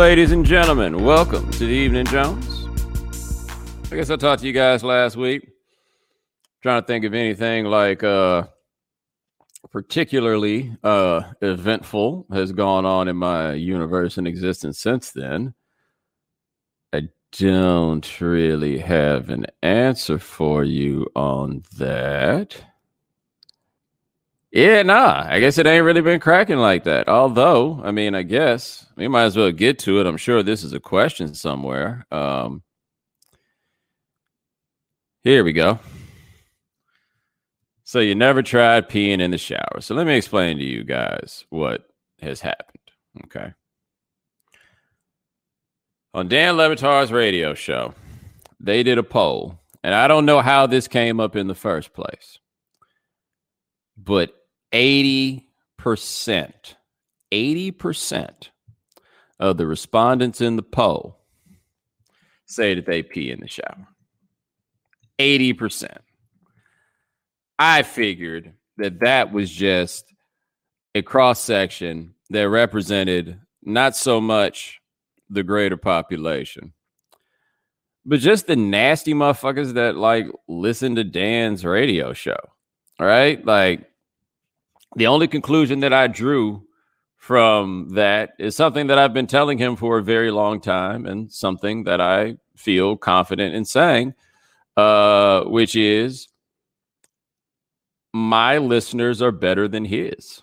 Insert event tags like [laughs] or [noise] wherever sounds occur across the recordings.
ladies and gentlemen. Welcome to the Evening Jones. I guess I talked to you guys last week. Trying to think of anything like uh particularly uh eventful has gone on in my universe and existence since then. I don't really have an answer for you on that. Yeah, nah. I guess it ain't really been cracking like that. Although, I mean, I guess we might as well get to it. I'm sure this is a question somewhere. Um, here we go. So you never tried peeing in the shower. So let me explain to you guys what has happened. Okay. On Dan Le Batard's radio show, they did a poll, and I don't know how this came up in the first place, but 80%, 80% of the respondents in the poll say that they pee in the shower. 80%. I figured that that was just a cross section that represented not so much the greater population, but just the nasty motherfuckers that like listen to Dan's radio show. Right? Like the only conclusion that I drew from that is something that I've been telling him for a very long time and something that I feel confident in saying, uh, which is my listeners are better than his.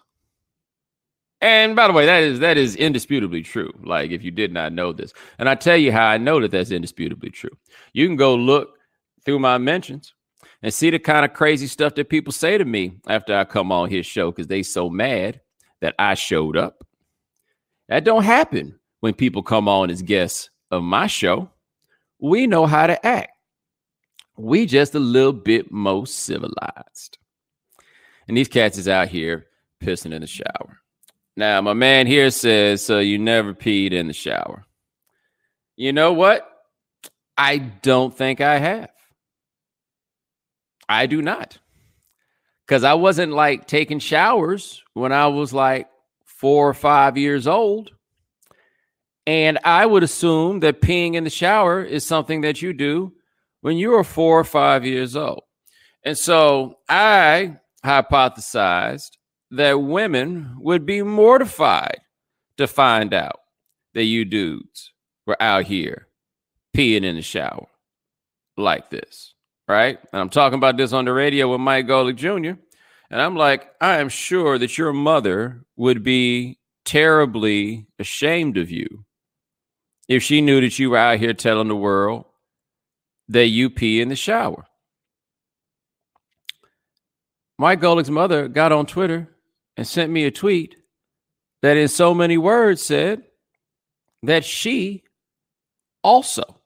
And by the way, that is that is indisputably true. Like if you did not know this, and I tell you how I know that that's indisputably true. You can go look through my mentions and see the kind of crazy stuff that people say to me after I come on his show because they so mad that I showed up. That don't happen when people come on as guests of my show. We know how to act. We just a little bit more civilized. And these cats is out here pissing in the shower. Now, my man here says, so you never peed in the shower. You know what? I don't think I have. I do not. Because I wasn't like taking showers when I was like four or five years old. And I would assume that peeing in the shower is something that you do when you are four or five years old. And so I hypothesized that women would be mortified to find out that you dudes were out here peeing in the shower like this right? And I'm talking about this on the radio with Mike Golic Jr. And I'm like, I am sure that your mother would be terribly ashamed of you if she knew that you were out here telling the world that you pee in the shower. Mike Golic's mother got on Twitter and sent me a tweet that, in so many words, said that she also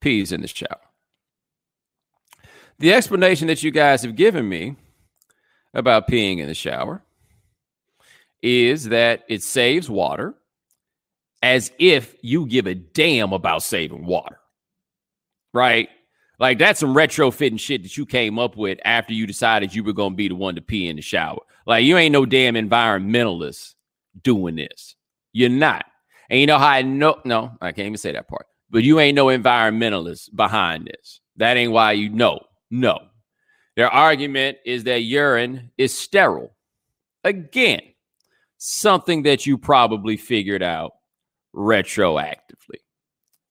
pees in the shower. The explanation that you guys have given me about peeing in the shower is that it saves water as if you give a damn about saving water. Right? Like that's some retrofitting shit that you came up with after you decided you were going to be the one to pee in the shower. Like you ain't no damn environmentalist doing this. You're not. And you know how I know? No, I can't even say that part. But you ain't no environmentalist behind this. That ain't why you know. No. Their argument is that urine is sterile. Again, something that you probably figured out retroactively,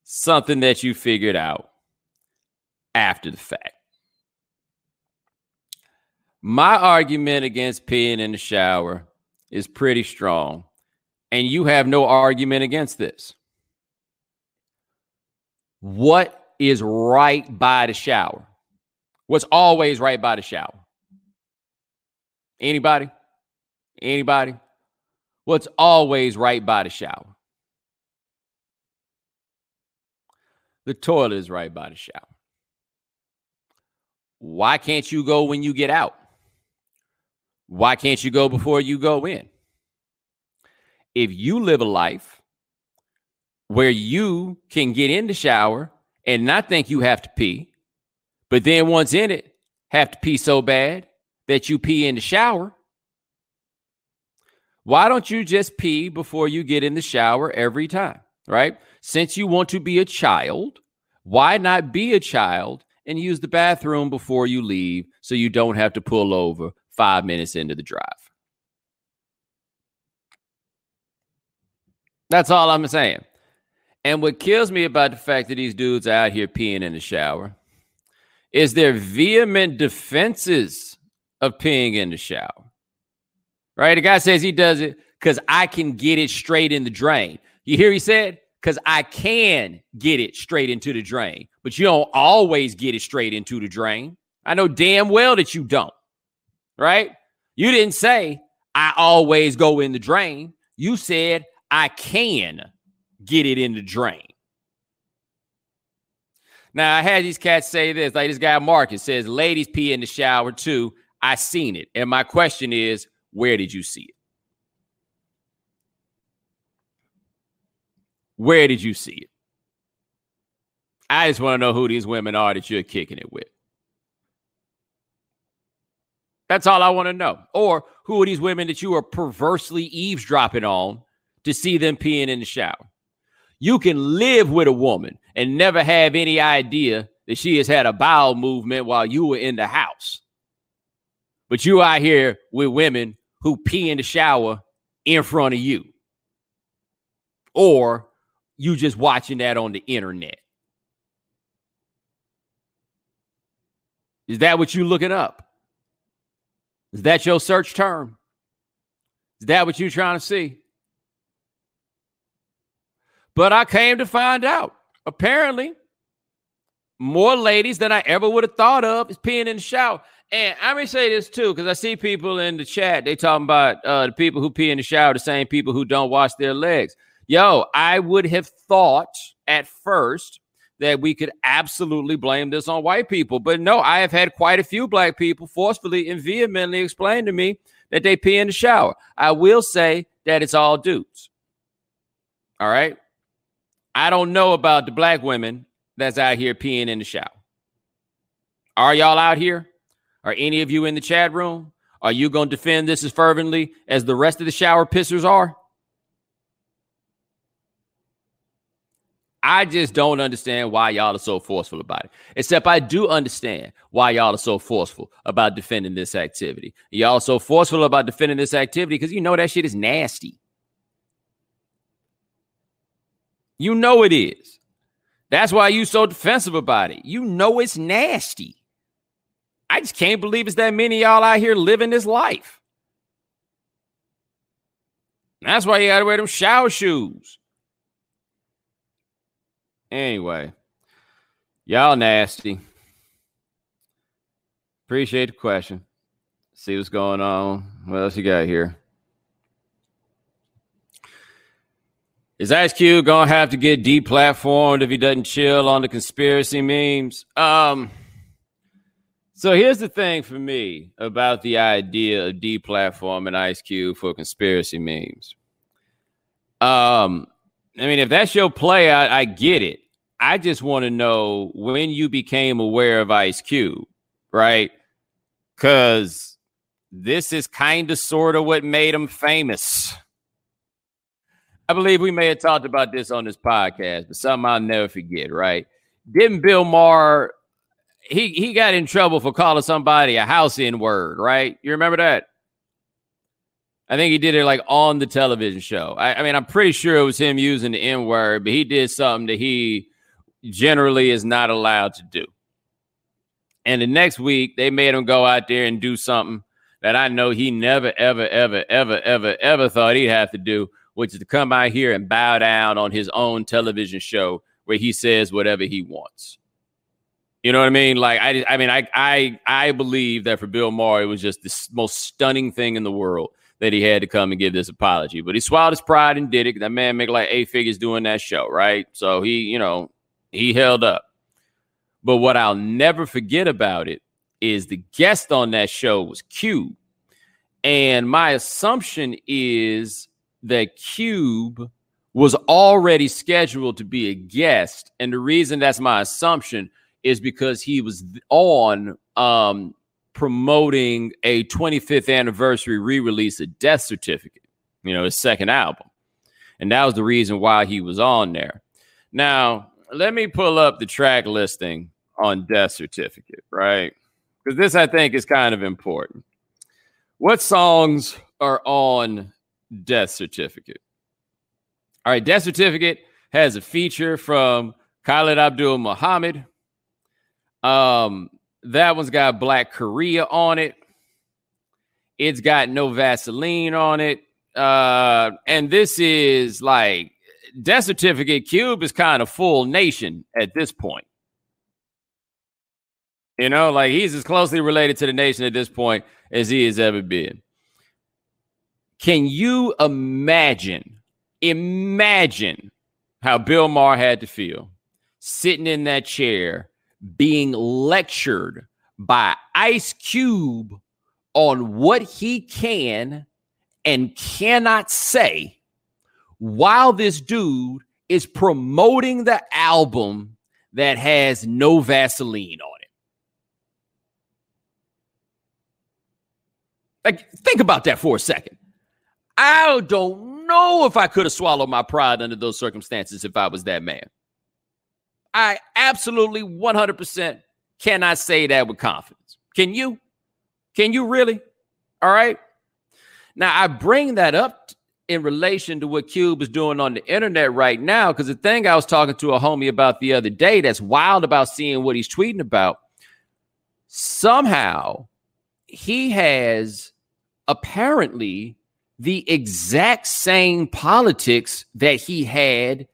something that you figured out after the fact. My argument against peeing in the shower is pretty strong, and you have no argument against this. What is right by the shower? What's always right by the shower? Anybody? Anybody? What's always right by the shower? The toilet is right by the shower. Why can't you go when you get out? Why can't you go before you go in? If you live a life where you can get in the shower and not think you have to pee, but then once in it, have to pee so bad that you pee in the shower. Why don't you just pee before you get in the shower every time? Right? Since you want to be a child, why not be a child and use the bathroom before you leave so you don't have to pull over five minutes into the drive? That's all I'm saying. And what kills me about the fact that these dudes out here peeing in the shower is their vehement defenses of peeing in the shower. Right? The guy says he does it because I can get it straight in the drain. You hear he said? Because I can get it straight into the drain, but you don't always get it straight into the drain. I know damn well that you don't. Right? You didn't say I always go in the drain. You said I can get it in the drain. Now I had these cats say this, like this guy Marcus says, ladies pee in the shower too. I seen it. And my question is, where did you see it? Where did you see it? I just want to know who these women are that you're kicking it with. That's all I want to know. Or who are these women that you are perversely eavesdropping on to see them peeing in the shower? You can live with a woman and never have any idea that she has had a bowel movement while you were in the house. But you out here with women who pee in the shower in front of you. Or you just watching that on the internet. Is that what you looking up? Is that your search term? Is that what you're trying to see? But I came to find out apparently more ladies than I ever would have thought of is peeing in the shower. And I may say this too, because I see people in the chat, they talking about uh, the people who pee in the shower, the same people who don't wash their legs. Yo, I would have thought at first that we could absolutely blame this on white people. But no, I have had quite a few black people forcefully and vehemently explain to me that they pee in the shower. I will say that it's all dudes. All right. I don't know about the black women that's out here peeing in the shower. Are y'all out here? Are any of you in the chat room? Are you going to defend this as fervently as the rest of the shower pissers are? I just don't understand why y'all are so forceful about it. Except I do understand why y'all are so forceful about defending this activity. Y'all so forceful about defending this activity because you know that shit is nasty. You know it is. That's why you so defensive about it. You know it's nasty. I just can't believe it's that many y'all out here living this life. That's why you got to wear them shower shoes. Anyway, y'all nasty. Appreciate the question. See what's going on. What else you got here? Is Ice Cube gonna have to get deplatformed if he doesn't chill on the conspiracy memes? Um. So here's the thing for me about the idea of deplatforming Ice Cube for conspiracy memes. Um, I mean, if that's your play, I, I get it. I just want to know when you became aware of Ice Cube, right? Because this is kind of sort of what made him famous. I believe we may have talked about this on this podcast, but something I'll never forget, right? Didn't Bill Maher he he got in trouble for calling somebody a house in word, right? You remember that? I think he did it like on the television show. I, I mean, I'm pretty sure it was him using the N word, but he did something that he generally is not allowed to do. And the next week, they made him go out there and do something that I know he never, ever, ever, ever, ever, ever thought he'd have to do, which is to come out here and bow down on his own television show where he says whatever he wants. You know what I mean? Like I, I mean, I, I, I believe that for Bill Maher, it was just the most stunning thing in the world that he had to come and give this apology. But he swallowed his pride and did it. That man make like eight figures doing that show, right? So he, you know, he held up. But what I'll never forget about it is the guest on that show was Cube. And my assumption is that Cube was already scheduled to be a guest. And the reason that's my assumption is because he was on um, promoting a 25th anniversary re release of Death Certificate. you know, his second album. And that was the reason why he was on there. Now, let me pull up the track listing on Death Certificate, right? Because this, I think, is kind of important. What songs are on Death Certificate? All right, Death Certificate has a feature from Khalid Abdul Muhammad. Um, that one's got Black Korea on it. It's got no Vaseline on it. Uh, and this is like Death Certificate Cube is kind of full nation at this point. You know, like he's as closely related to the nation at this point as he has ever been. Can you imagine? Imagine how Bill Maher had to feel sitting in that chair being lectured by Ice Cube on what he can and cannot say while this dude is promoting the album that has no Vaseline on it. Like, think about that for a second. I don't know if I could have swallowed my pride under those circumstances if I was that man. I absolutely 100% cannot say that with confidence. Can you? Can you really? All right. Now, I bring that up in relation to what Cube is doing on the internet right now, because the thing I was talking to a homie about the other day that's wild about seeing what he's tweeting about, somehow he has apparently the exact same politics that he had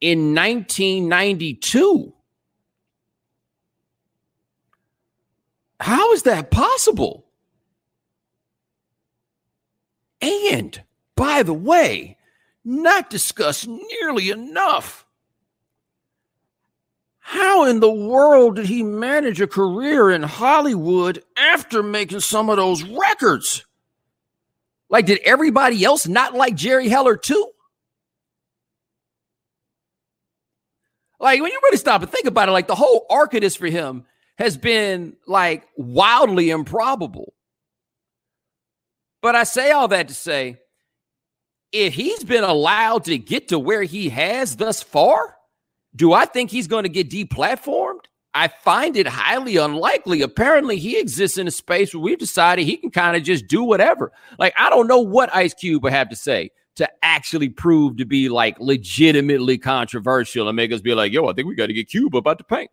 in 1992. How is that possible? And by the way, not discussed nearly enough. How in the world did he manage a career in Hollywood after making some of those records? Like, did everybody else not like Jerry Heller too? Like, when you really stop and think about it, like the whole arc of this for him has been like wildly improbable. But I say all that to say, if he's been allowed to get to where he has thus far, do I think he's going to get deplatformed? I find it highly unlikely. Apparently, he exists in a space where we've decided he can kind of just do whatever. Like, I don't know what Ice Cube would have to say to actually prove to be like legitimately controversial and make us be like, yo, I think we got to get Cube about the paint.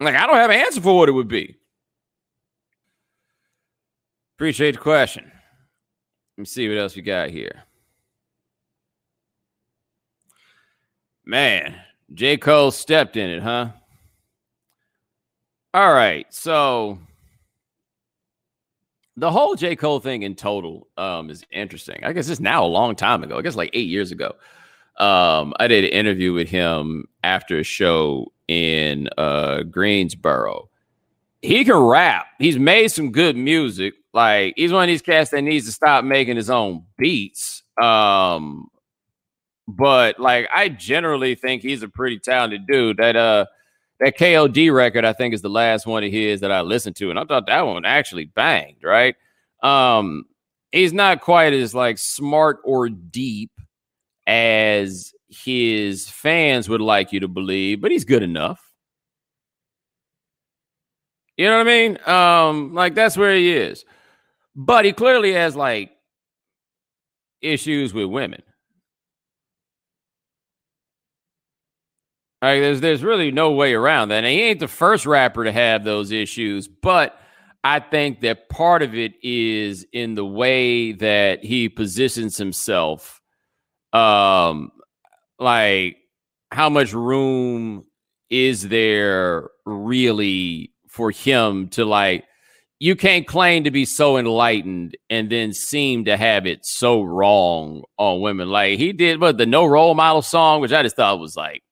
Like, I don't have an answer for what it would be. Appreciate the question. Let me see what else we got here. Man, J. Cole stepped in it, huh? All right. So the whole J. Cole thing in total um, is interesting. I guess it's now a long time ago. I guess like eight years ago. Um, I did an interview with him after a show in uh, Greensboro. He can rap. He's made some good music. Like he's one of these cats that needs to stop making his own beats. Um, but like I generally think he's a pretty talented dude. That uh that KOD record, I think, is the last one of his that I listened to, and I thought that one actually banged, right? Um, he's not quite as like smart or deep as his fans would like you to believe, but he's good enough. You know what I mean? Um, like that's where he is. But he clearly has like issues with women. Like, there's there's really no way around that. And he ain't the first rapper to have those issues, but I think that part of it is in the way that he positions himself. Um, like how much room is there really for him to like you can't claim to be so enlightened and then seem to have it so wrong on women. Like he did, but the no role model song, which I just thought was like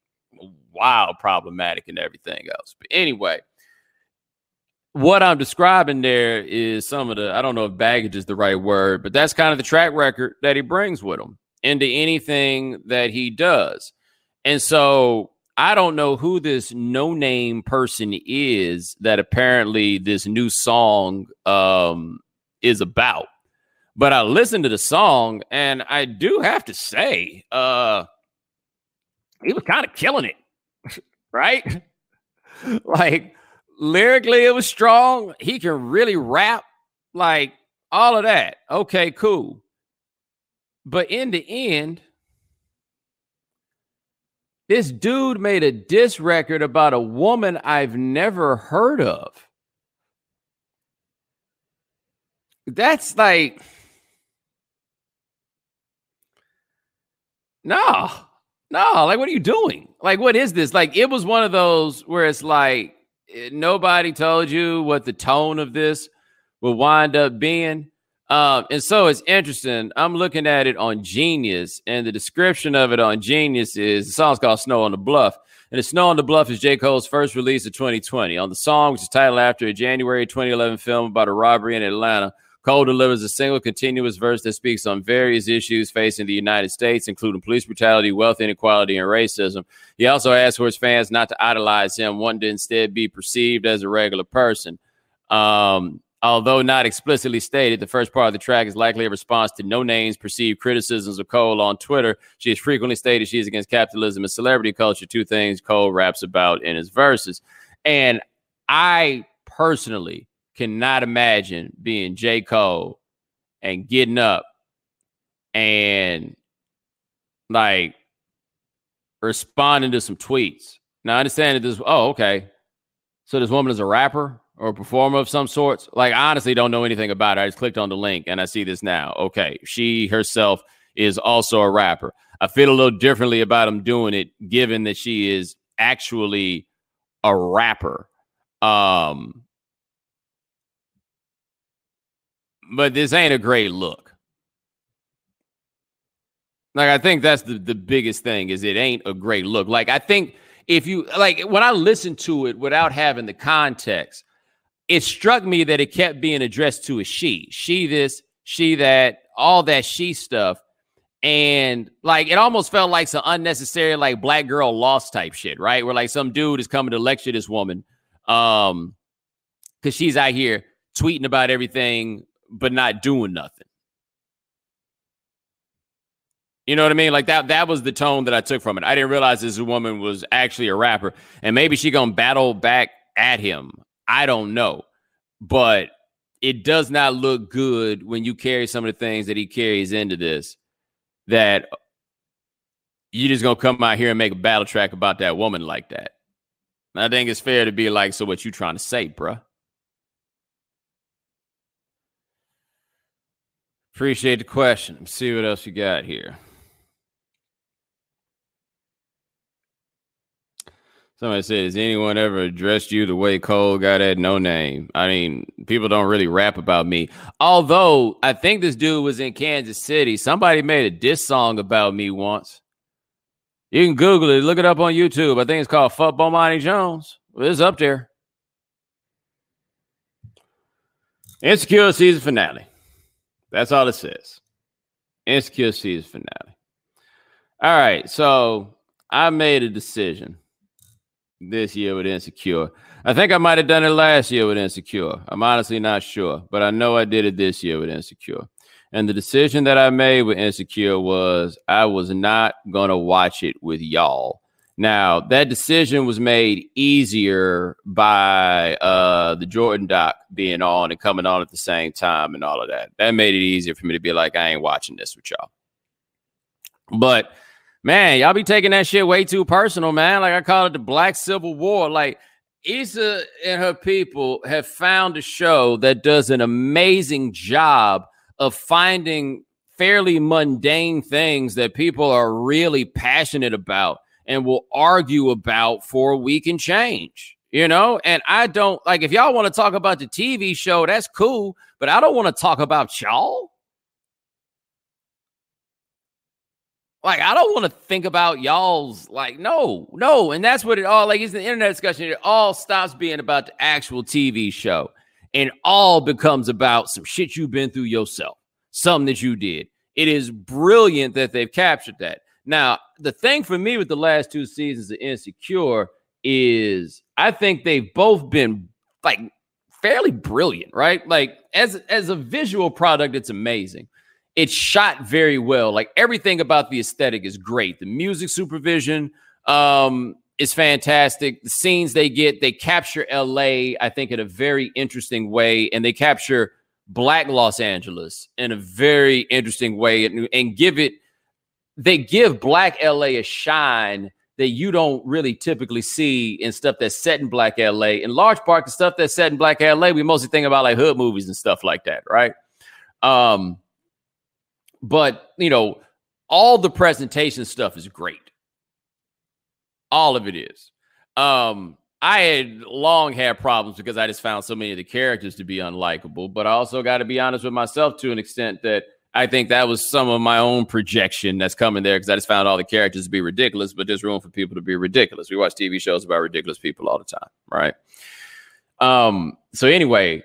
wild problematic and everything else. But anyway, what I'm describing there is some of the, I don't know if baggage is the right word, but that's kind of the track record that he brings with him into anything that he does. And so I don't know who this Noname person is that apparently this new song um, is about. But I listened to the song, and I do have to say, uh, he was kind of killing it, right? like lyrically, it was strong. He can really rap, like all of that. Okay, cool. But in the end, this dude made a diss record about a woman I've never heard of. That's like, no, no. Like, what are you doing? Like, what is this? Like, it was one of those where it's like eh, nobody told you what the tone of this would wind up being. Um, and so it's interesting. I'm looking at it on Genius, and the description of it on Genius is the song's called Snow on the Bluff. And the Snow on the Bluff is J. Cole's first release of 2020. On the song, which is titled after a January 2011 film about a robbery in Atlanta, Cole delivers a single continuous verse that speaks on various issues facing the United States, including police brutality, wealth inequality, and racism. He also asks for his fans not to idolize him, wanting to instead be perceived as a regular person. Um, Although not explicitly stated, the first part of the track is likely a response to Noname's perceived criticisms of Cole on Twitter. She has frequently stated she is against capitalism and celebrity culture, two things Cole raps about in his verses. And I personally cannot imagine being J. Cole and getting up and like responding to some tweets. Now, I understand that this, oh, okay. So this woman is a rapper or a performer of some sorts. Like, I honestly don't know anything about her. I just clicked on the link and I see this now. Okay. She herself is also a rapper. I feel a little differently about him doing it, given that she is actually a rapper. Um, but this ain't a great look. Like I think that's the the biggest thing is it ain't a great look. Like I think if you like when I listen to it without having the context, it struck me that it kept being addressed to a she, she this, she that, all that she stuff. And like it almost felt like some unnecessary, like black girl lost type shit, right? Where like some dude is coming to lecture this woman, um, because she's out here tweeting about everything but not doing nothing. You know what I mean? Like that that was the tone that I took from it. I didn't realize this woman was actually a rapper. And maybe she gonna battle back at him. I don't know. But it does not look good when you carry some of the things that he carries into this that you just gonna come out here and make a battle track about that woman like that. I think it's fair to be like, so what you trying to say, bruh? Appreciate the question. Let's see what else you got here. Somebody Has anyone ever addressed you the way Cole got at Noname? I mean, people don't really rap about me. Although I think this dude was in Kansas City. Somebody made a diss song about me once. You can Google it, look it up on YouTube. I think it's called Fuck Bomani Jones. It's up there. Insecure season finale. That's all it says. Insecure season finale. All right. So I made a decision this year with Insecure. I think I might have done it last year with Insecure. I'm honestly not sure, but I know I did it this year with Insecure. And the decision that I made with Insecure was I was not going to watch it with y'all. Now, that decision was made easier by uh, the Jordan doc being on and coming on at the same time and all of that. That made it easier for me to be like, I ain't watching this with y'all. But man, y'all be taking that shit way too personal, man. Like I call it the Black Civil War. Like Issa and her people have found a show that does an amazing job of finding fairly mundane things that people are really passionate about and will argue about for a week and change. You know, and I don't like if y'all want to talk about the TV show, that's cool, but I don't want to talk about y'all. like I don't want to think about y'all's like no, no, and that's what it all like is the internet discussion. It all stops being about the actual TV show and all becomes about some shit you've been through yourself, something that you did. It is brilliant that they've captured that. Now, the thing for me with the last two seasons of Insecure is I think they've both been like fairly brilliant, right? Like as as a visual product, it's amazing. it's shot very well. Like everything about the aesthetic is great. The music supervision um, is fantastic. The scenes they get, they capture LA, I think, in a very interesting way, and they capture Black Los Angeles in a very interesting way, and, and give it. They give Black LA a shine that you don't really typically see in stuff that's set in Black LA. In large part, the stuff that's set in Black LA, we mostly think about like hood movies and stuff like that, right? Um, but you know, all the presentation stuff is great. All of it is. Um, I had long had problems because I just found so many of the characters to be unlikable. But I also got to be honest with myself to an extent that I think that was some of my own projection that's coming there because I just found all the characters to be ridiculous, but there's room for people to be ridiculous. We watch TV shows about ridiculous people all the time, right? Um, so anyway,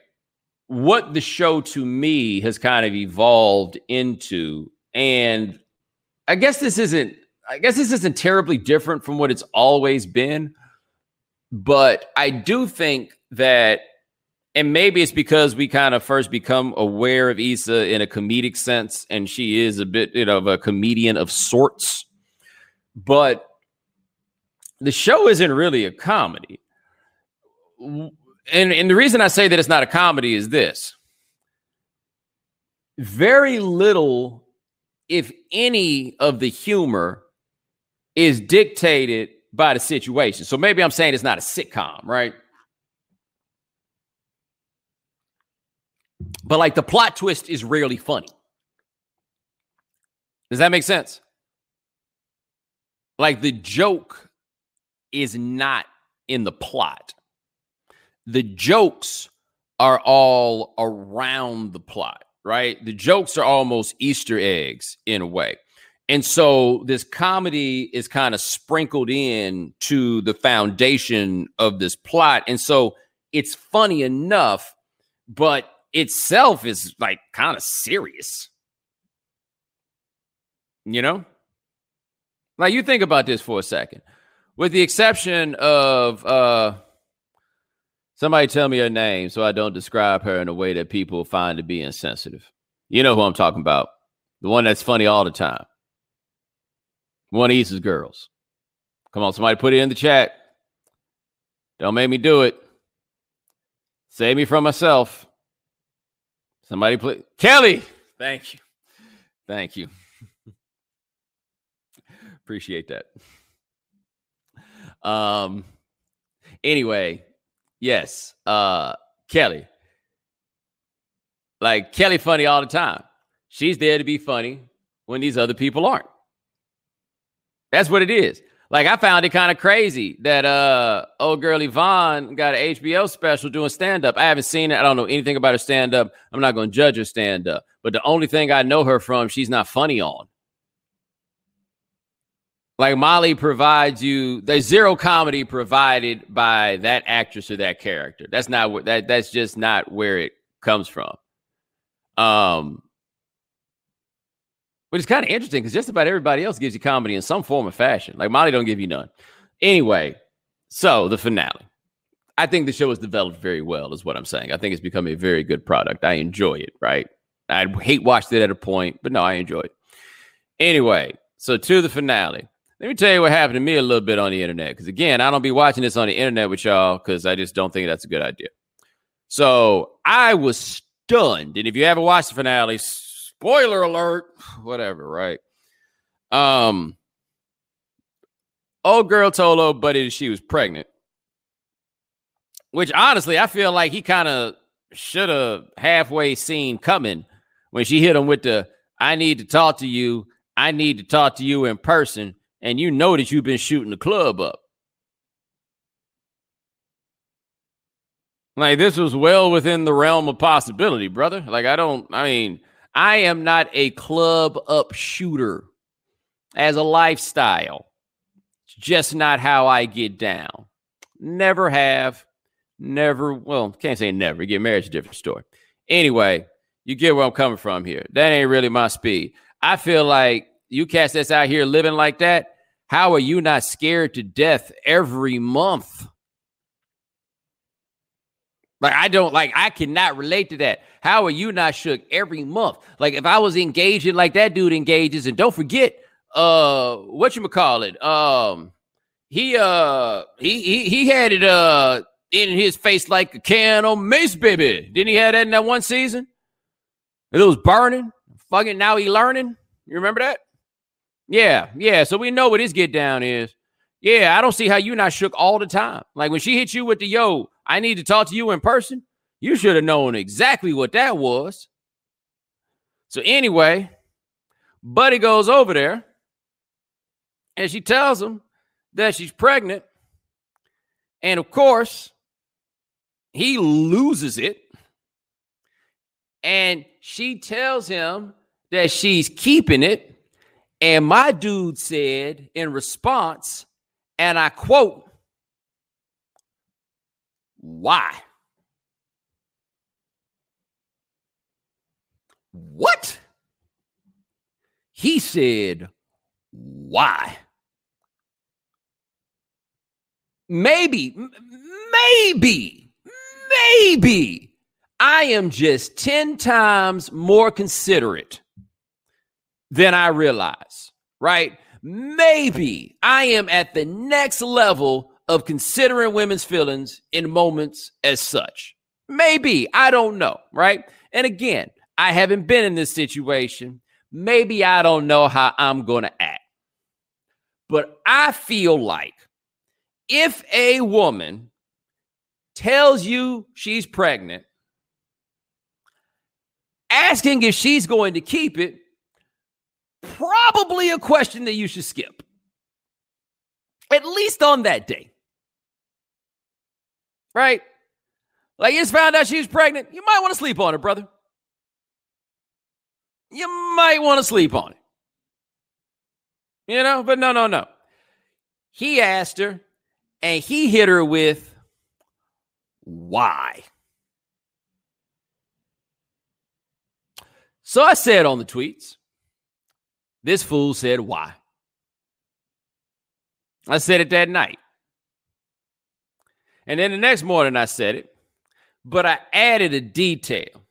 what the show to me has kind of evolved into, and I guess this isn't, I guess this isn't terribly different from what it's always been, but I do think that and maybe it's because we kind of first become aware of Issa in a comedic sense, and she is a bit you know, of a comedian of sorts. But the show isn't really a comedy. And, and the reason I say that it's not a comedy is this very little, if any, of the humor is dictated by the situation. So maybe I'm saying it's not a sitcom, right? But like the plot twist is rarely funny. Does that make sense? Like the joke is not in the plot. The jokes are all around the plot, right? The jokes are almost Easter eggs in a way. And so this comedy is kind of sprinkled in to the foundation of this plot. And so it's funny enough, but itself is like kind of serious. You know? Like you think about this for a second. With the exception of uh somebody tell me her name so I don't describe her in a way that people find to be insensitive. You know who I'm talking about. The one that's funny all the time. One of Issa's girls. Come on, somebody put it in the chat. Don't make me do it. Save me from myself. Somebody play Kelly. Thank you. Thank you. [laughs] Appreciate that. Um anyway, yes. Uh Kelly. Like Kelly funny all the time. She's there to be funny when these other people aren't. That's what it is. Like I found it kind of crazy that uh old girl Yvonne got an HBO special doing stand up. I haven't seen it. I don't know anything about her stand up. I'm not going to judge her stand up. But the only thing I know her from, she's not funny on. Like Molly provides you, there's zero comedy provided by that actress or that character. That's not what that that's just not where it comes from. Um, which is kind of interesting because just about everybody else gives you comedy in some form or fashion. Like Molly don't give you none. Anyway, so the finale. I think the show has developed very well, is what I'm saying. I think it's become a very good product. I enjoy it, right? I hate watched it at a point, but no, I enjoy it. Anyway, so to the finale. Let me tell you what happened to me a little bit on the internet. Because again, I don't be watching this on the internet with y'all because I just don't think that's a good idea. So I was stunned. And if you haven't watched the finale, spoiler alert, [sighs] whatever, right? Um, old girl told old buddy she was pregnant, which honestly, I feel like he kind of should have halfway seen coming when she hit him with the I need to talk to you. I need to talk to you in person. And you know that you've been shooting the club up. Like this was well within the realm of possibility, brother. Like I don't, I mean, I am not a club up shooter as a lifestyle. It's just not how I get down. Never have, never, well, can't say never. Get married is a different story. Anyway, you get where I'm coming from here. That ain't really my speed. I feel like you cast that's out here living like that. How are you not scared to death every month? Like I don't like I cannot relate to that. How are you not shook every month? Like if I was engaging like that dude engages, and don't forget, uh, what you call it? Um, he uh he he he had it uh in his face like a can of mace, baby. Didn't he have that in that one season? It was burning. Fucking now he learning. You remember that? Yeah, yeah. So we know what his get down is. Yeah, I don't see how you not shook all the time. Like when she hit you with the yo, I need to talk to you in person. You should have known exactly what that was. So anyway, Buddy goes over there and she tells him that she's pregnant. And of course, he loses it. And she tells him that she's keeping it. And my dude said in response, and I quote, why? What? He said, why? Maybe, maybe, maybe I am just 10 times more considerate than I realize, right? Maybe I am at the next level of considering women's feelings in moments as such. Maybe, I don't know, right? And again, I haven't been in this situation. Maybe I don't know how I'm going to act. But I feel like if a woman tells you she's pregnant, asking if she's going to keep it, probably a question that you should skip, at least on that day. Right? Like you just found out she's pregnant. You might want to sleep on it, brother. You might want to sleep on it. You know, but no, no, no. He asked her, and he hit her with why. So I said on the tweets, this fool said why. I said it that night. And then the next morning I said it, but I added a detail.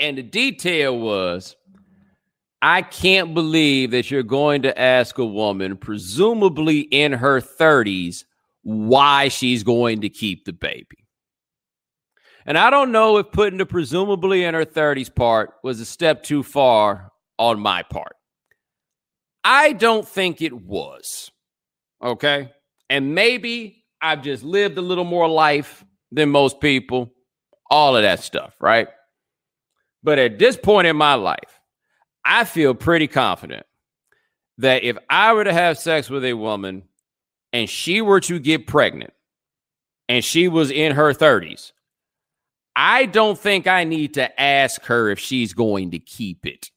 And the detail was I can't believe that you're going to ask a woman, presumably in her 30s, why she's going to keep the baby. And I don't know if putting the presumably in her 30s part was a step too far on my part. I don't think it was. Okay. And maybe I've just lived a little more life than most people, all of that stuff, right? But at this point in my life, I feel pretty confident that if I were to have sex with a woman and she were to get pregnant and she was in her 30s, I don't think I need to ask her if she's going to keep it.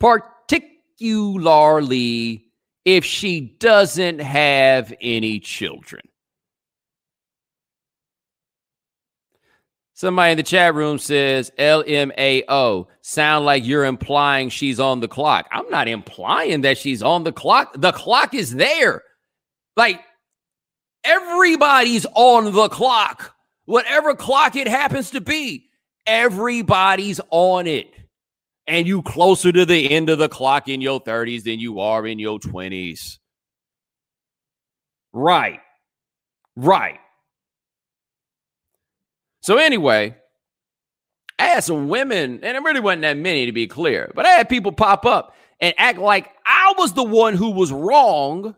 Particularly if she doesn't have any children. Somebody in the chat room says LMAO. Sound like you're implying she's on the clock. I'm not implying that she's on the clock. The clock is there. Like everybody's on the clock. Whatever clock it happens to be, everybody's on it. And you closer to the end of the clock in your 30s than you are in your 20s. Right. Right. So anyway, I had some women, and it really wasn't that many to be clear, but I had people pop up and act like I was the one who was wrong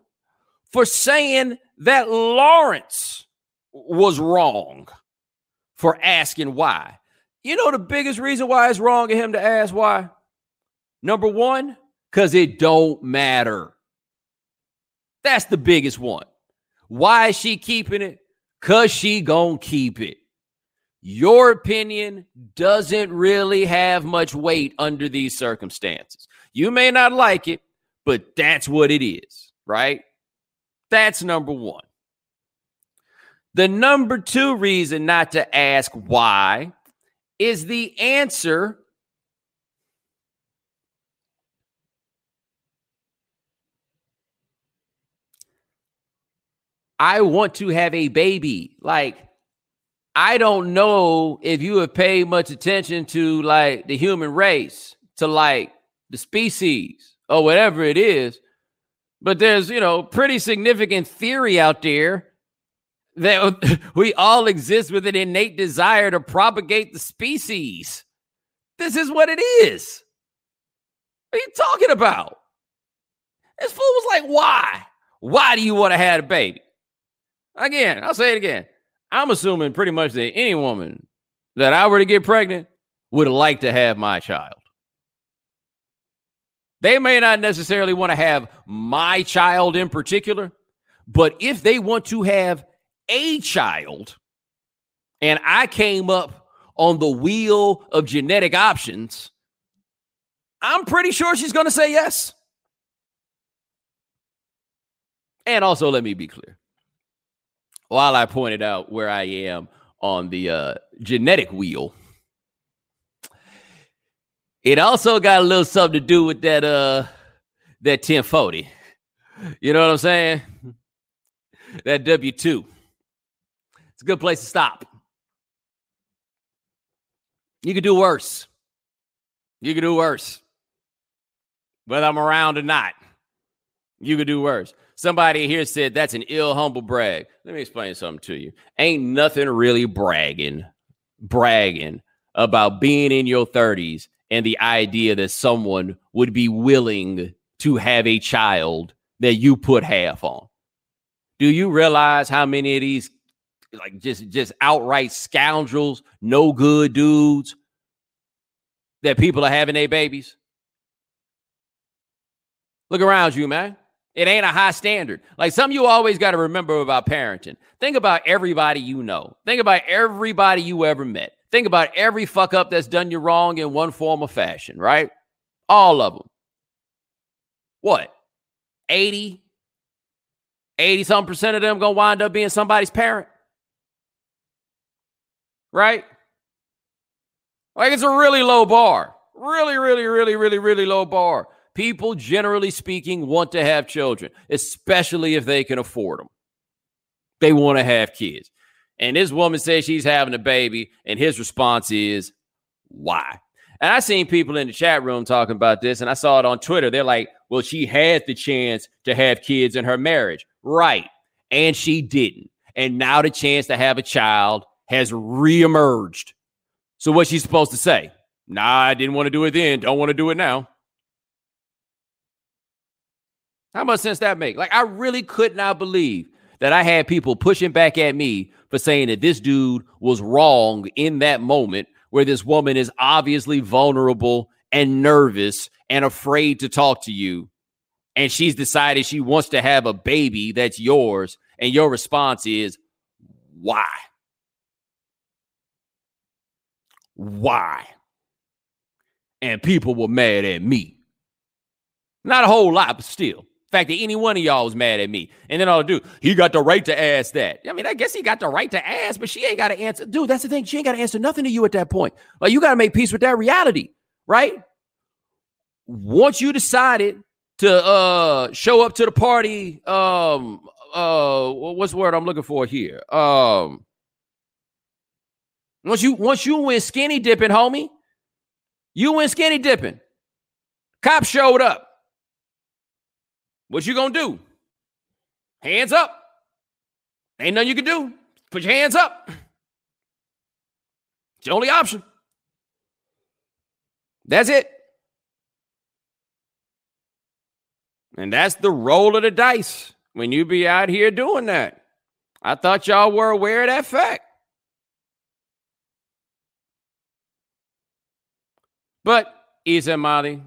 for saying that Lawrence was wrong for asking why. You know the biggest reason why it's wrong of him to ask why? Number one, because it don't matter. That's the biggest one. Why is she keeping it? Because she gonna keep it your opinion doesn't really have much weight under these circumstances. You may not like it, but that's what it is, right? That's number one. The number two reason not to ask why is the answer I want to have a baby. Like, I don't know if you have paid much attention to like the human race, to like the species or whatever it is. But there's, you know, pretty significant theory out there that [laughs] we all exist with an innate desire to propagate the species. This is what it is. What are you talking about? This fool was like, why? Why do you want to have a baby? Again, I'll say it again. I'm assuming pretty much that any woman that I were to get pregnant would like to have my child. They may not necessarily want to have my child in particular, but if they want to have a child and I came up on the wheel of genetic options, I'm pretty sure she's going to say yes. And also, let me be clear while I pointed out where I am on the uh, genetic wheel, it also got a little something to do with that uh that 1040. You know what I'm saying? That W2. It's a good place to stop. You could do worse. You could do worse. Whether I'm around or not, you could do worse. Somebody here said that's an ill humble brag. Let me explain something to you. Ain't nothing really bragging, bragging about being in your 30s and the idea that someone would be willing to have a child that you put half on. Do you realize how many of these like just just outright scoundrels, no good dudes that people are having their babies? Look around you, man. It ain't a high standard. Like some you always got to remember about parenting. Think about everybody you know. Think about everybody you ever met. Think about every fuck up that's done you wrong in one form or fashion, right? All of them. What? 80, 80 some percent of them gonna wind up being somebody's parent. Right? Like it's a really low bar. Really, really, really, really, really low bar people, generally speaking, want to have children, especially if they can afford them. They want to have kids. And this woman says she's having a baby, and his response is, why? And I seen people in the chat room talking about this, and I saw it on Twitter. They're like, well, she had the chance to have kids in her marriage. Right. And she didn't. And now the chance to have a child has reemerged. So what's she supposed to say? Nah, I didn't want to do it then. Don't want to do it now. How much sense that make? Like, I really could not believe that I had people pushing back at me for saying that this dude was wrong in that moment where this woman is obviously vulnerable and nervous and afraid to talk to you. And she's decided she wants to have a baby that's yours. And your response is, why? Why? And people were mad at me. Not a whole lot, but still fact that any one of y'all was mad at me. And then I'll do, he got the right to ask that. I mean, I guess he got the right to ask, but she ain't got to answer. Dude, that's the thing. She ain't got to answer nothing to you at that point. Like, you got to make peace with that reality, right? Once you decided to uh show up to the party, um, uh, what's the word I'm looking for here? Um, once you once you went skinny dipping, homie, you went skinny dipping. Cop showed up. What you gonna do? Hands up. Ain't nothing you can do. Put your hands up. It's the only option. That's it. And that's the roll of the dice when you be out here doing that. I thought y'all were aware of that fact. But Issa Molly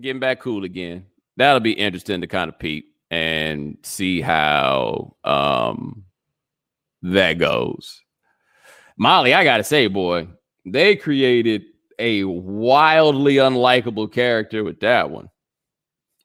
getting back cool again that'll be interesting to kind of peep and see how um that goes. Molly, I gotta say, boy, they created a wildly unlikable character with that one.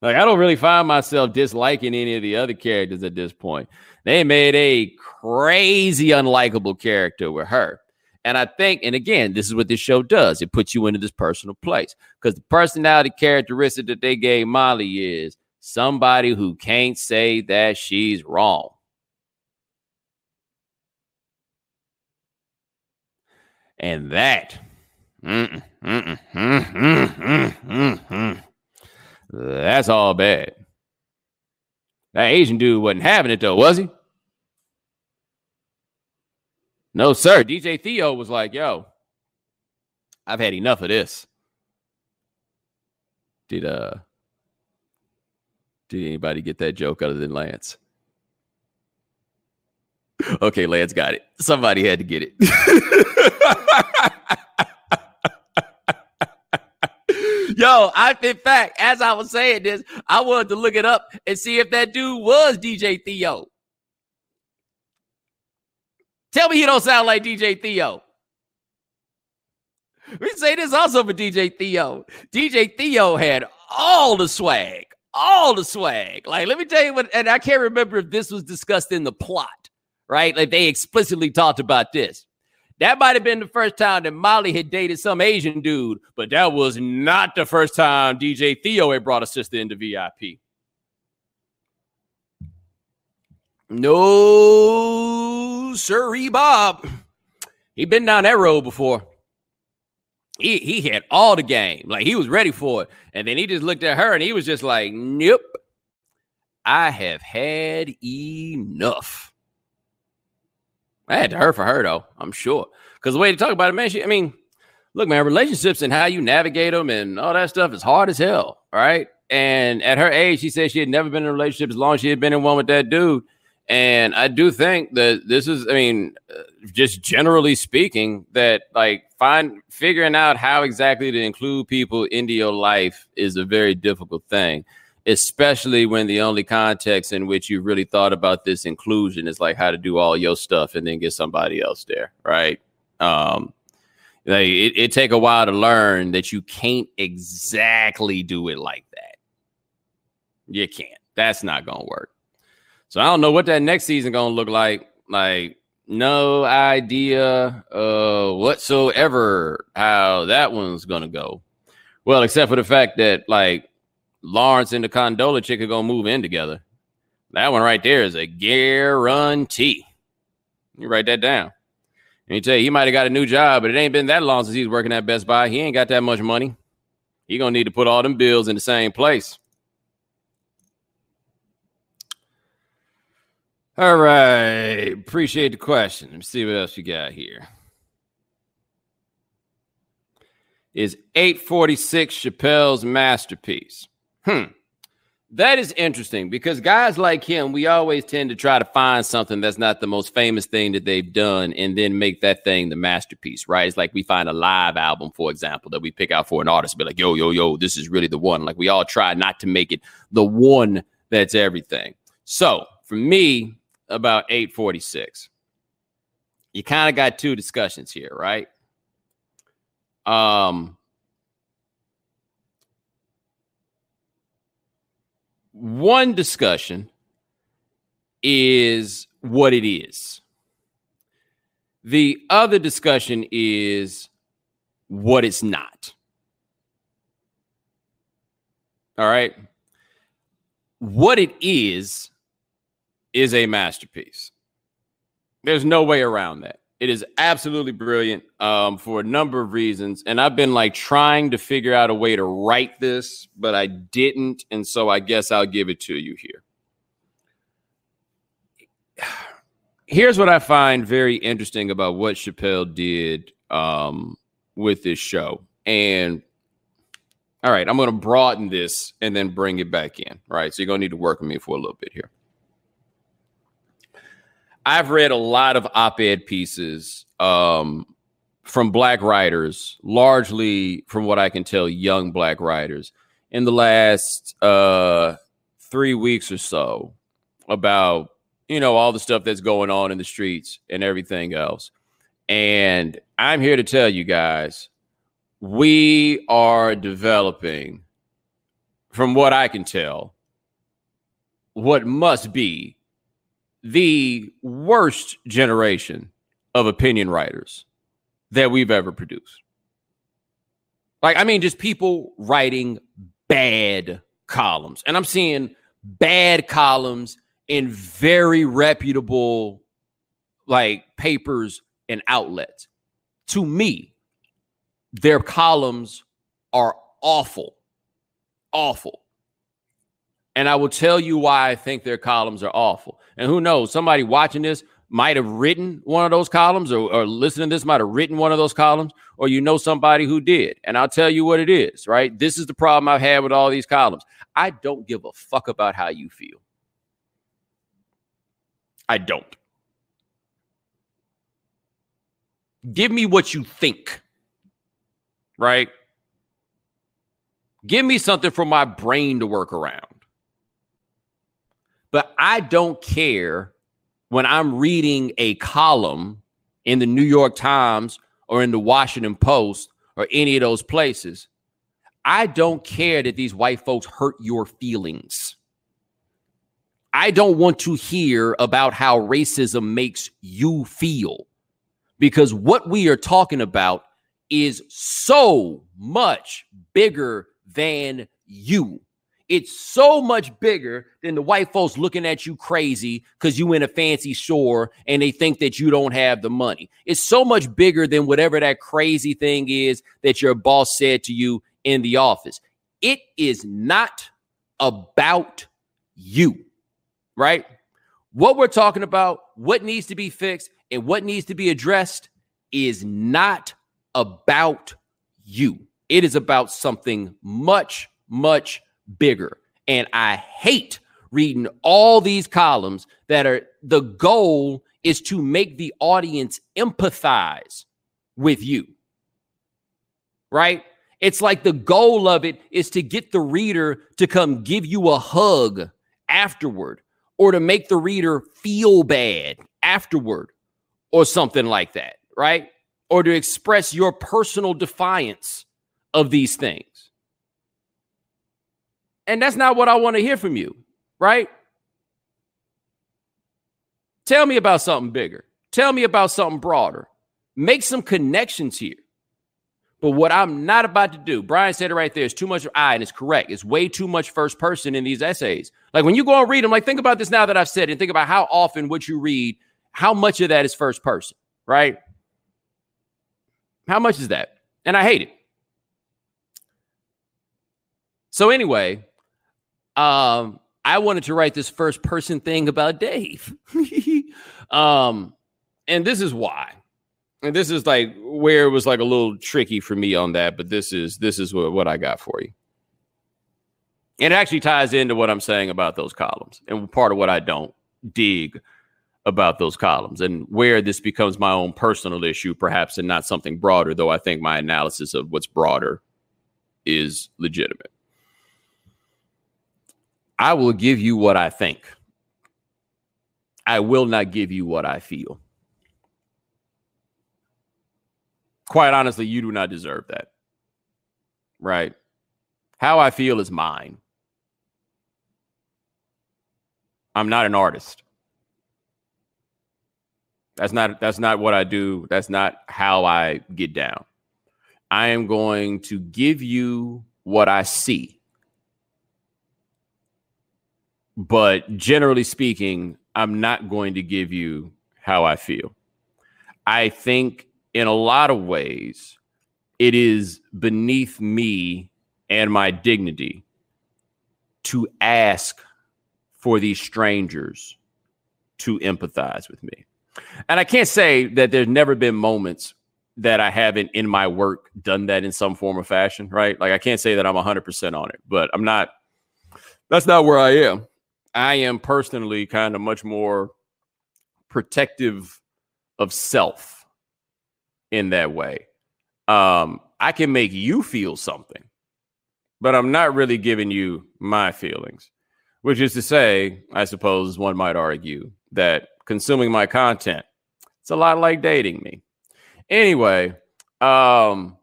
Like, I don't really find myself disliking any of the other characters at this point. They made a crazy unlikable character with her. And I think, and again, this is what this show does it puts you into this personal place because the personality characteristic that they gave Molly is somebody who can't say that she's wrong. And that, mm-mm, mm-mm, mm-mm, that's all bad. That Asian dude wasn't having it though, was he? No, sir. DJ Theo was like, yo, I've had enough of this. Did uh did anybody get that joke other than Lance? [laughs] Okay, Lance got it. Somebody had to get it. [laughs] Yo, I in fact, as I was saying this, I wanted to look it up and see if that dude was DJ Theo. Tell me he don't sound like DJ Theo. We say this also for DJ Theo. DJ Theo had all the swag, all the swag. Like, let me tell you what, and I can't remember if this was discussed in the plot, right? Like, they explicitly talked about this. That might have been the first time that Molly had dated some Asian dude, but that was not the first time DJ Theo had brought a sister into VIP. No, sirree, Bob. He been down that road before. He he had all the game, like he was ready for it, and then he just looked at her and he was just like, "Nope, I have had enough." I had to hurt for her though, I'm sure, because the way to talk about it, man. She, I mean, look, man, relationships and how you navigate them and all that stuff is hard as hell, right? And at her age, she said she had never been in a relationship as long as she had been in one with that dude. And I do think that this is, I mean, just generally speaking, that like find figuring out how exactly to include people into your life is a very difficult thing, especially when the only context in which you really thought about this inclusion is like how to do all your stuff and then get somebody else there, right? Um, like it, it take a while to learn that you can't exactly do it like that. You can't. That's not gonna work. So I don't know what that next season gonna look like. Like no idea uh whatsoever how that one's gonna go. Well, except for the fact that like Lawrence and the Condola chick are gonna move in together. That one right there is a guarantee. You write that down. And you tell you, he might have got a new job, but it ain't been that long since he's working at Best Buy. He ain't got that much money. He gonna need to put all them bills in the same place. All right. Appreciate the question. Let me see what else you got here. Is 846 Chappelle's masterpiece? Hmm. That is interesting because guys like him, we always tend to try to find something that's not the most famous thing that they've done and then make that thing the masterpiece, right? It's like we find a live album, for example, that we pick out for an artist, be like, yo, yo, yo, this is really the one. Like we all try not to make it the one that's everything. So for me, about 846. You kind of got two discussions here, right? Um one discussion is what it is. The other discussion is what it's not. All right. What it is is a masterpiece. There's no way around that. It is absolutely brilliant um, for a number of reasons. And I've been like trying to figure out a way to write this, but I didn't. And so I guess I'll give it to you here. [sighs] Here's what I find very interesting about what Chappelle did um, with this show. And all right, I'm going to broaden this and then bring it back in. Right. So you're going to need to work with me for a little bit here. I've read a lot of op-ed pieces um, from black writers, largely from what I can tell, young black writers, in the last uh, three weeks or so about you know all the stuff that's going on in the streets and everything else. And I'm here to tell you guys, we are developing, from what I can tell, what must be the worst generation of opinion writers that we've ever produced. Like, I mean, just people writing bad columns. And I'm seeing bad columns in very reputable like papers and outlets. to me, their columns are awful. Awful. And I will tell you why I think their columns are awful. And who knows, somebody watching this might have written one of those columns or, or listening to this might have written one of those columns, or you know somebody who did. And I'll tell you what it is, right? This is the problem I've had with all these columns. I don't give a fuck about how you feel. I don't. Give me what you think, right? Give me something for my brain to work around. But I don't care when I'm reading a column in the New York Times or in the Washington Post or any of those places. I don't care that these white folks hurt your feelings. I don't want to hear about how racism makes you feel because what we are talking about is so much bigger than you. It's so much bigger than the white folks looking at you crazy because you in a fancy store and they think that you don't have the money. It's so much bigger than whatever that crazy thing is that your boss said to you in the office. It is not about you, right? What we're talking about, what needs to be fixed, and what needs to be addressed is not about you. It is about something much, much bigger. And I hate reading all these columns that are the goal is to make the audience empathize with you. Right? It's like the goal of it is to get the reader to come give you a hug afterward or to make the reader feel bad afterward or something like that, right? Or to express your personal defiance of these things. And that's not what I want to hear from you, right? Tell me about something bigger. Tell me about something broader. Make some connections here. But what I'm not about to do, Brian said it right there, is too much I, and it's correct. It's way too much first person in these essays. Like when you go and read them, like think about this now that I've said it, and think about how often what you read, how much of that is first person, right? How much is that? And I hate it. So anyway, um, I wanted to write this first person thing about Dave. [laughs] um, and this is why. And this is like where it was like a little tricky for me on that, but this is this is what, what I got for you. It actually ties into what I'm saying about those columns and part of what I don't dig about those columns and where this becomes my own personal issue, perhaps, and not something broader, though I think my analysis of what's broader is legitimate. I will give you what I think. I will not give you what I feel. Quite honestly, you do not deserve that. Right? How I feel is mine. I'm not an artist. That's not that's not what I do. That's not how I get down. I am going to give you what I see but generally speaking, I'm not going to give you how I feel. I think in a lot of ways, it is beneath me and my dignity to ask for these strangers to empathize with me. And I can't say that there's never been moments that I haven't in my work done that in some form or fashion, right? Like I can't say that I'm 100% on it, but I'm not, that's not where I am. I am personally kind of much more protective of self in that way. Um, I can make you feel something, but I'm not really giving you my feelings, which is to say, I suppose one might argue that consuming my content, it's a lot like dating me. Anyway, um,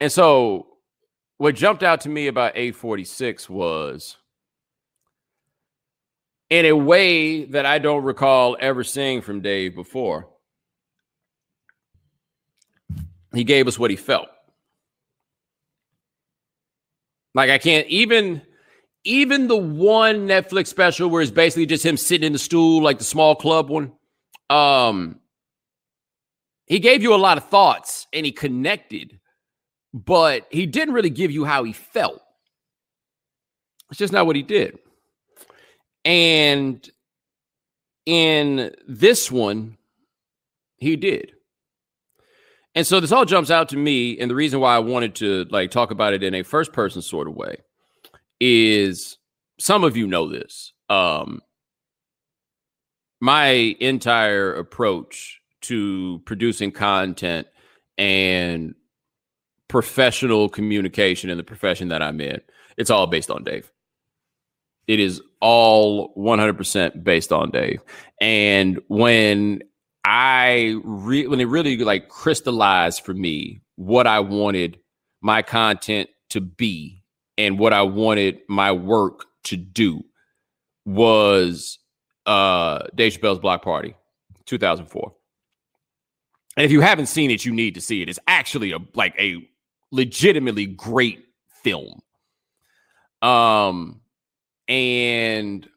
and so what jumped out to me about 846 was in a way that I don't recall ever seeing from Dave before. He gave us what he felt. Like I can't even even the one Netflix special where it's basically just him sitting in the stool like the small club one. Um he gave you a lot of thoughts and he connected, but he didn't really give you how he felt. It's just not what he did. And in this one, he did. And so this all jumps out to me. And the reason why I wanted to like talk about it in a first person sort of way is some of you know this. Um, my entire approach to producing content and professional communication in the profession that I'm in, it's all based on Dave. It is all 100% based on Dave. And when I re- when it really like crystallized for me what I wanted my content to be and what I wanted my work to do was uh Dave Chappelle's Block Party, 2004. And if you haven't seen it, you need to see it. It's actually a like a legitimately great film. Um and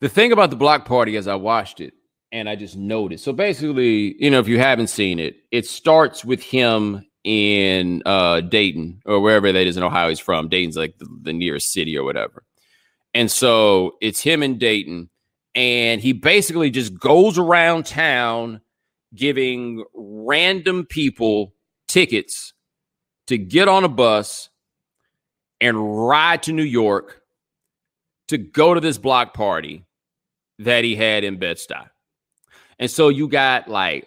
the thing about the block party as I watched it and I just noticed. So basically, you know, if you haven't seen it, it starts with him in uh Dayton or wherever that is in Ohio he's from. Dayton's like the, the nearest city or whatever. And so it's him in Dayton and he basically just goes around town giving random people tickets to get on a bus and ride to New York to go to this block party that he had in Bed-Stuy. And so you got like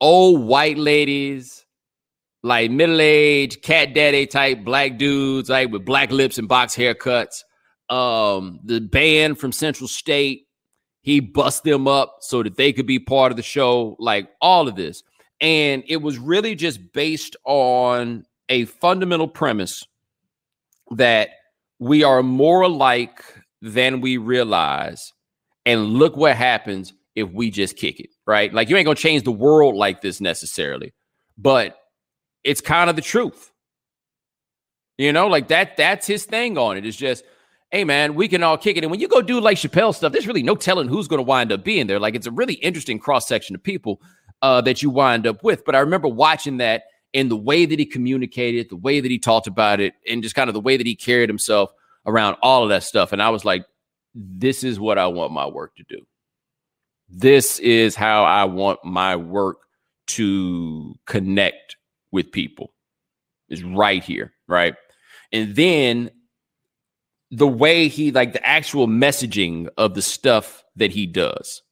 old white ladies, like middle-aged cat daddy type black dudes, like with black lips and box haircuts. Um, the band from Central State, he bust them up so that they could be part of the show, like all of this. And it was really just based on a fundamental premise that we are more alike than we realize. And look what happens if we just kick it, right? Like you ain't gonna change the world like this necessarily, but it's kind of the truth. You know, like that, that's his thing on it. It's just, hey man, we can all kick it. And when you go do like Chappelle stuff, there's really no telling who's gonna wind up being there. Like it's a really interesting cross-section of people uh, that you wind up with. But I remember watching that in the way that he communicated, the way that he talked about it, and just kind of the way that he carried himself around all of that stuff. And I was like, this is what I want my work to do. This is how I want my work to connect with people. Is right here, right? And then the way he like the actual messaging of the stuff that he does.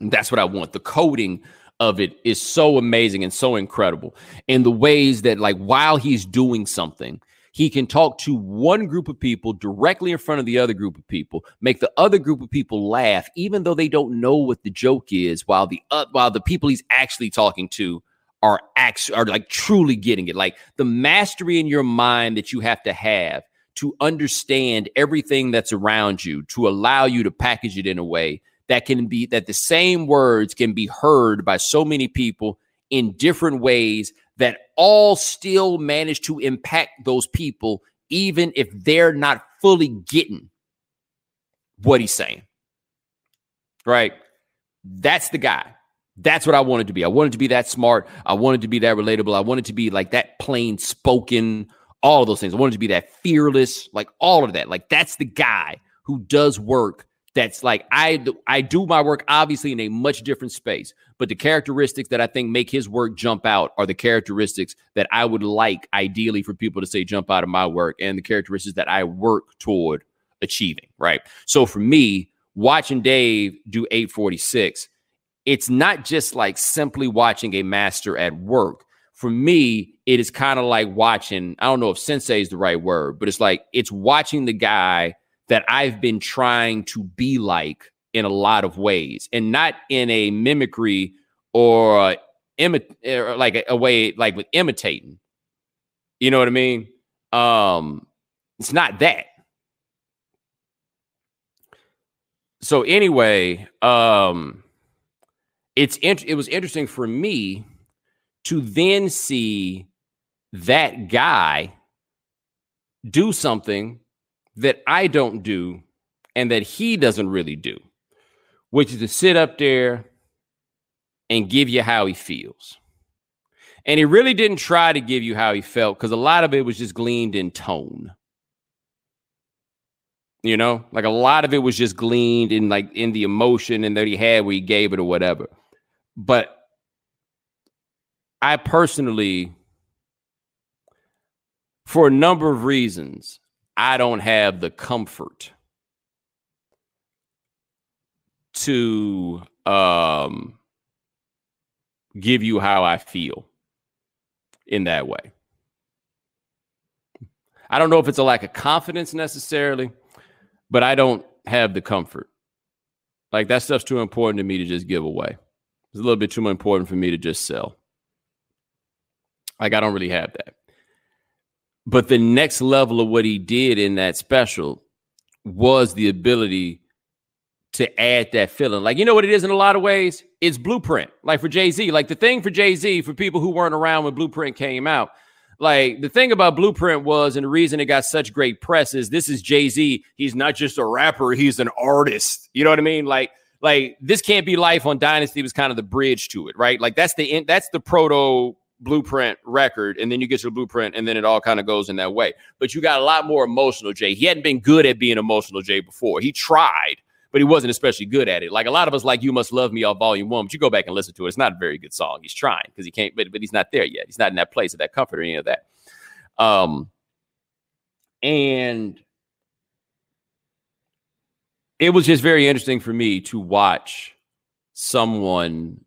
And that's what I want. The coding of it is so amazing and so incredible. In the ways that, like, while he's doing something, he can talk to one group of people directly in front of the other group of people, make the other group of people laugh, even though they don't know what the joke is, while the uh, while the people he's actually talking to are actually are like truly getting it. Like the mastery in your mind that you have to have to understand everything that's around you, to allow you to package it in a way that can be that the same words can be heard by so many people in different ways that all still manage to impact those people, even if they're not fully getting what he's saying. Right? That's the guy. That's what I wanted to be. I wanted to be that smart. I wanted to be that relatable. I wanted to be like that plain spoken, all of those things. I wanted to be that fearless, like all of that. Like that's the guy who does work that's like I I do my work obviously in a much different space, but the characteristics that I think make his work jump out are the characteristics that I would like ideally for people to say jump out of my work and the characteristics that I work toward achieving, right? So for me, watching Dave do 846, it's not just like simply watching a master at work. For me, it is kind of like watching, I don't know if sensei is the right word, but it's like it's watching the guy that I've been trying to be like in a lot of ways and not in a mimicry or imi- or like a, a way like with imitating. You know what I mean? Um it's not that. So anyway, um it's int- it was interesting for me to then see that guy do something that I don't do and that he doesn't really do, which is to sit up there and give you how he feels. And he really didn't try to give you how he felt because a lot of it was just gleaned in tone. You know, like a lot of it was just gleaned in like in the emotion and that he had where he gave it or whatever. But I personally, for a number of reasons, I don't have the comfort to um, give you how I feel in that way. I don't know if it's a lack of confidence necessarily, but I don't have the comfort. Like that stuff's too important to me to just give away. It's a little bit too important for me to just sell. Like I don't really have that. But the next level of what he did in that special was the ability to add that feeling. Like, you know what it is in a lot of ways? It's blueprint. Like for Jay Z, like the thing for Jay Z, for people who weren't around when Blueprint came out, like the thing about Blueprint was, and the reason it got such great press is this is Jay Z. He's not just a rapper; he's an artist. You know what I mean? Like, like this can't be life on Dynasty was kind of the bridge to it, right? Like that's the that's the proto blueprint record and then you get your blueprint and then it all kind of goes in that way. But you got a lot more emotional jay. He hadn't been good at being emotional jay before. He tried but he wasn't especially good at it. Like a lot of us like you must love me off volume one but you go back and listen to it. It's not a very good song. He's trying because he can't but, but he's not there yet. He's not in that place of that comfort or any of that. Um and it was just very interesting for me to watch someone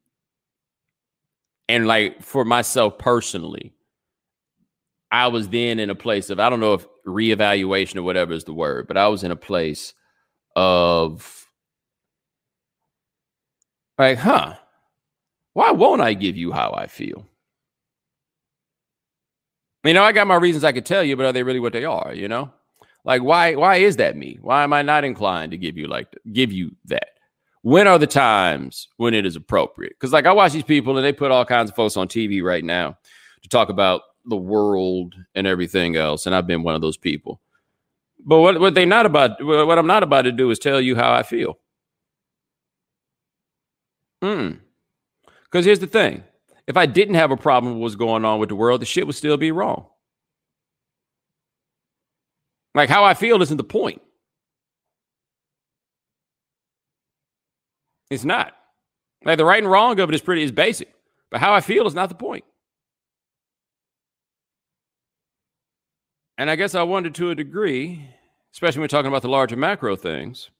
and like for myself personally i was then in a place of i don't know if reevaluation or whatever is the word but i was in a place of like huh why won't i give you how i feel? You know i got my reasons i could tell you but are they really what they are you know? Like why why is that me? Why am i not inclined to give you like give you that when are the times when it is appropriate? Because like I watch these people and they put all kinds of folks on TV right now to talk about the world and everything else, and I've been one of those people. But what what they not about what I'm not about to do is tell you how I feel. Hmm. Because here's the thing: if I didn't have a problem with what's going on with the world, the shit would still be wrong. Like how I feel isn't the point. It's not. Like the right and wrong of it is pretty is basic, but how I feel is not the point. And I guess I wonder to a degree, especially when we're talking about the larger macro things,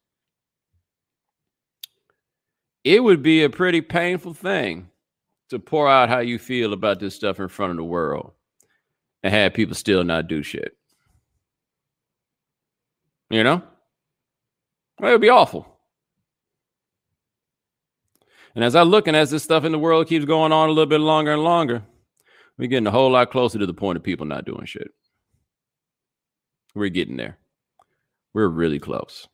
it would be a pretty painful thing to pour out how you feel about this stuff in front of the world and have people still not do shit. You know? It would be awful. And as I look and as this stuff in the world keeps going on a little bit longer and longer, we're getting a whole lot closer to the point of people not doing shit. We're getting there. We're really close.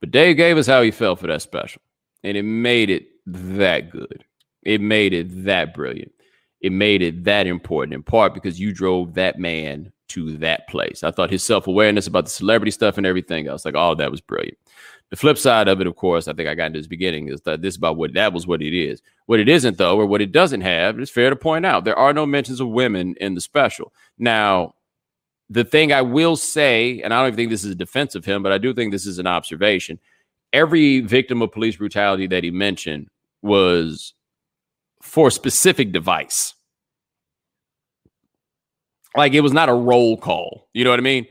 But Dave gave us how he felt for that special, and it made it that good. It made it that brilliant. It made it that important, in part because you drove that man to that place. I thought his self awareness about the celebrity stuff and everything else, like all that was brilliant. The flip side of it, of course, I think I got into this beginning is that this about what that was what it is. What it isn't, though, or what it doesn't have, it's fair to point out there are no mentions of women in the special. Now, the thing I will say, and I don't even think this is a defense of him, but I do think this is an observation. Every victim of police brutality that he mentioned was for a specific device. Like it was not a roll call. You know what I mean?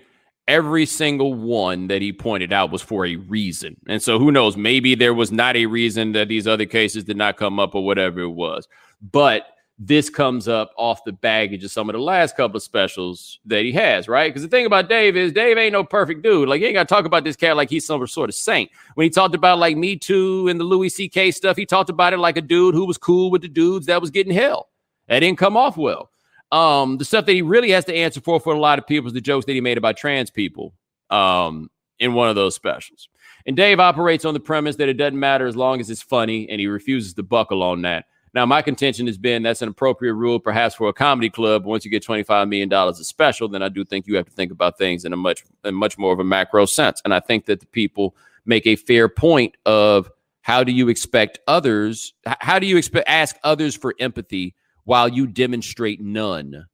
Every single one that he pointed out was for a reason. And so who knows, maybe there was not a reason that these other cases did not come up or whatever it was. But this comes up off the baggage of some of the last couple of specials that he has, right? Because the thing about Dave is Dave ain't no perfect dude. Like, you ain't got to talk about this cat like he's some sort of saint. When he talked about like Me Too and the Louis C.K. stuff, he talked about it like a dude who was cool with the dudes that was getting hell. That didn't come off well. Um, the stuff that he really has to answer for for a lot of people is the jokes that he made about trans people um, in one of those specials. And Dave operates on the premise that it doesn't matter as long as it's funny, and he refuses to buckle on that. Now, my contention has been that's an appropriate rule, perhaps for a comedy club. Once you get $25 million a special, then I do think you have to think about things in a much, in much more of a macro sense. And I think that the people make a fair point of how do you expect others? How do you expect ask others for empathy while you demonstrate none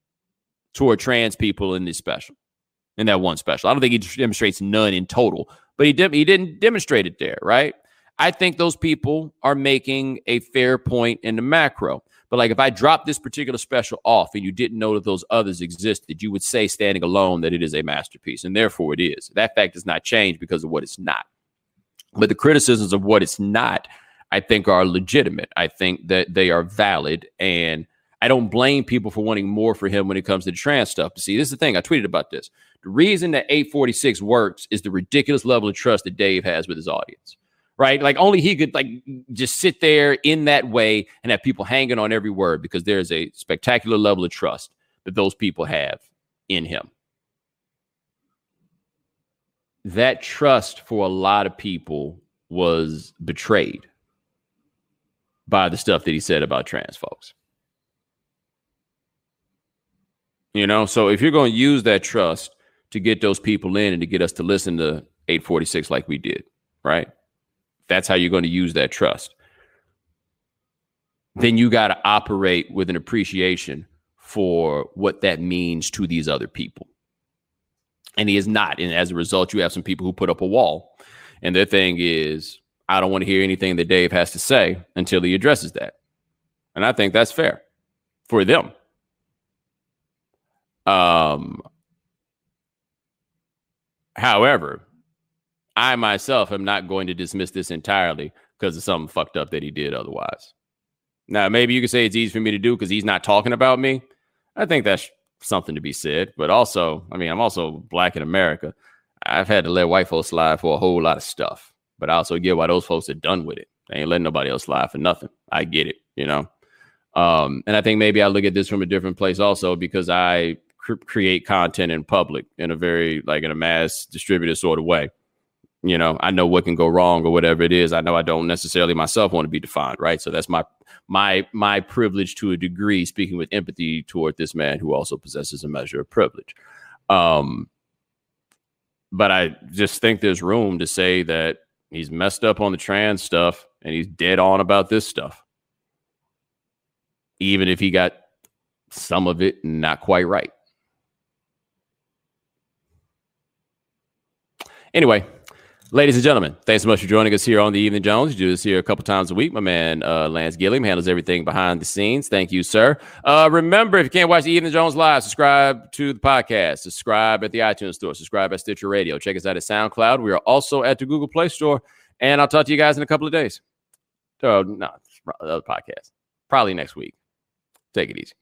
toward trans people in this special, in that one special? I don't think he demonstrates none in total, but he de- he didn't demonstrate it there, right? I think those people are making a fair point in the macro. But like if I drop this particular special off and you didn't know that those others existed, you would say standing alone that it is a masterpiece. And therefore it is. That fact does not change because of what it's not. But the criticisms of what it's not, I think, are legitimate. I think that they are valid. And I don't blame people for wanting more for him when it comes to the trans stuff. But see, this is the thing. I tweeted about this. The reason that 846 works is the ridiculous level of trust that Dave has with his audience. Right? Like only he could like just sit there in that way and have people hanging on every word because there's a spectacular level of trust that those people have in him that trust for a lot of people was betrayed by the stuff that he said about trans folks. You know, so if you're going to use that trust to get those people in and to get us to listen to 846 like we did, right? That's how you're going to use that trust. Then you got to operate with an appreciation for what that means to these other people and he is not. And as a result, you have some people who put up a wall, and their thing is, I don't want to hear anything that Dave has to say until he addresses that. And I think that's fair for them. Um, however, I myself am not going to dismiss this entirely because of something fucked up that he did otherwise. Now, maybe you could say it's easy for me to do because he's not talking about me. I think that's something to be said. But also, I mean, I'm also black in America. I've had to let white folks slide for a whole lot of stuff. But I also get why those folks are done with it. They ain't letting nobody else slide for nothing. I get it, you know. Um, and I think maybe I look at this from a different place also because I create content in public in a very like in a mass distributed sort of way. You know, I know what can go wrong or whatever it is. I know I don't necessarily myself want to be defined, right? So that's my my my privilege to a degree, speaking with empathy toward this man who also possesses a measure of privilege. Um, but I just think there's room to say that he's messed up on the trans stuff and he's dead on about this stuff, even if he got some of it not quite right. Anyway, Ladies and gentlemen, thanks so much for joining us here on the Evening Jones. You do this here a couple times a week. My man uh, Lance Gilliam handles everything behind the scenes. Thank you, sir. Uh, remember, if you can't watch the Evening Jones live, subscribe to the podcast. Subscribe at the iTunes Store. Subscribe at Stitcher Radio. Check us out at SoundCloud. We are also at the Google Play Store. And I'll talk to you guys in a couple of days. Oh, no, other podcast. Probably next week. Take it easy.